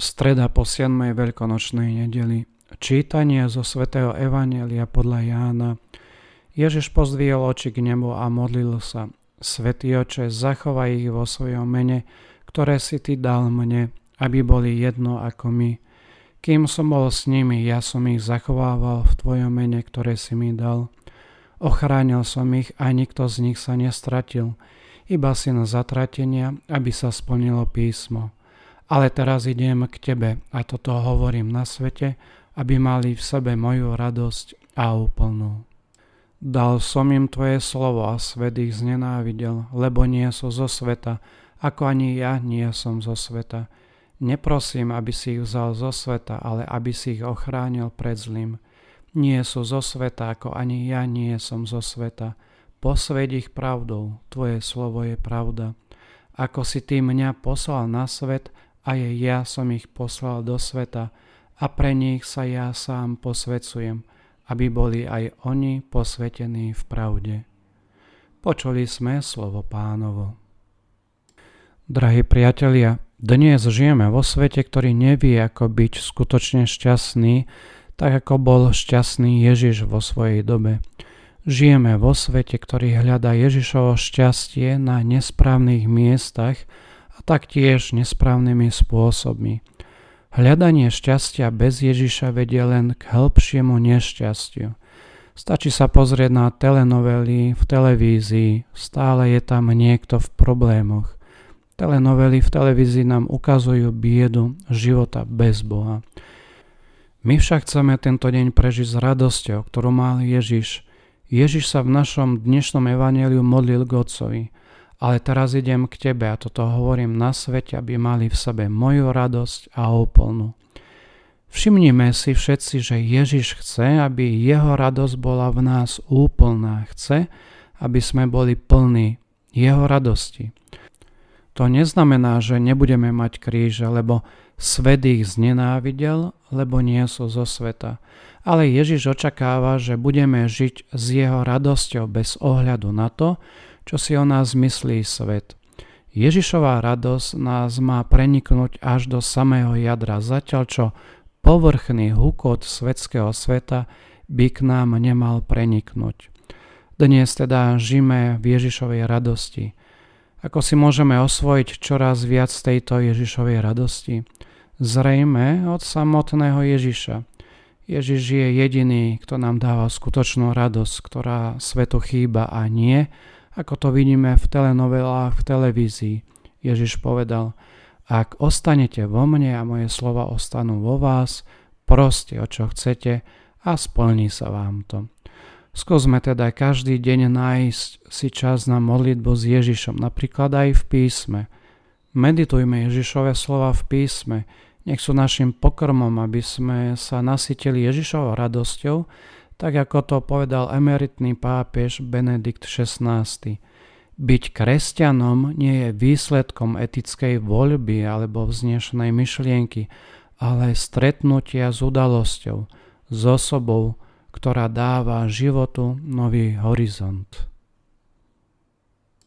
Streda po 7. veľkonočnej nedeli. Čítanie zo svätého Evanelia podľa Jána. Ježiš pozdvihol oči k nebu a modlil sa. Svetý oče, zachovaj ich vo svojom mene, ktoré si ty dal mne, aby boli jedno ako my. Kým som bol s nimi, ja som ich zachovával v tvojom mene, ktoré si mi dal. Ochránil som ich a nikto z nich sa nestratil, iba si na zatratenia, aby sa splnilo písmo. Ale teraz idem k tebe a toto hovorím na svete, aby mali v sebe moju radosť a úplnú. Dal som im tvoje slovo a svet ich znenávidel, lebo nie sú zo sveta, ako ani ja nie som zo sveta. Neprosím, aby si ich vzal zo sveta, ale aby si ich ochránil pred zlým. Nie sú zo sveta, ako ani ja nie som zo sveta. Posved ich pravdou, tvoje slovo je pravda. Ako si ty mňa poslal na svet, aj ja som ich poslal do sveta a pre nich sa ja sám posvecujem, aby boli aj oni posvetení v pravde. Počuli sme slovo pánovo. Drahí priatelia, dnes žijeme vo svete, ktorý nevie, ako byť skutočne šťastný, tak ako bol šťastný Ježiš vo svojej dobe. Žijeme vo svete, ktorý hľadá Ježišovo šťastie na nesprávnych miestach, taktiež nesprávnymi spôsobmi. Hľadanie šťastia bez Ježiša vedie len k hĺbšiemu nešťastiu. Stačí sa pozrieť na telenovely v televízii, stále je tam niekto v problémoch. Telenovely v televízii nám ukazujú biedu života bez Boha. My však chceme tento deň prežiť s radosťou, ktorú mal Ježiš. Ježiš sa v našom dnešnom evaneliu modlil k Otcovi. Ale teraz idem k tebe a toto hovorím na svete, aby mali v sebe moju radosť a úplnú. Všimnime si všetci, že Ježiš chce, aby jeho radosť bola v nás úplná. Chce, aby sme boli plní jeho radosti. To neznamená, že nebudeme mať kríže, lebo svet ich znenávidel, lebo nie sú zo sveta. Ale Ježiš očakáva, že budeme žiť s jeho radosťou bez ohľadu na to, čo si o nás myslí svet. Ježišová radosť nás má preniknúť až do samého jadra, zatiaľ čo povrchný hukot svetského sveta by k nám nemal preniknúť. Dnes teda žijeme v Ježišovej radosti. Ako si môžeme osvojiť čoraz viac tejto Ježišovej radosti? Zrejme od samotného Ježiša. Ježiš je jediný, kto nám dáva skutočnú radosť, ktorá svetu chýba a nie, ako to vidíme v telenovelách v televízii. Ježiš povedal, ak ostanete vo mne a moje slova ostanú vo vás, proste o čo chcete a splní sa vám to. Skúsme teda každý deň nájsť si čas na modlitbu s Ježišom, napríklad aj v písme. Meditujme Ježišové slova v písme, nech sú našim pokrmom, aby sme sa nasytili Ježišovou radosťou tak ako to povedal emeritný pápež Benedikt XVI. Byť kresťanom nie je výsledkom etickej voľby alebo vznešenej myšlienky, ale stretnutia s udalosťou, s osobou, ktorá dáva životu nový horizont.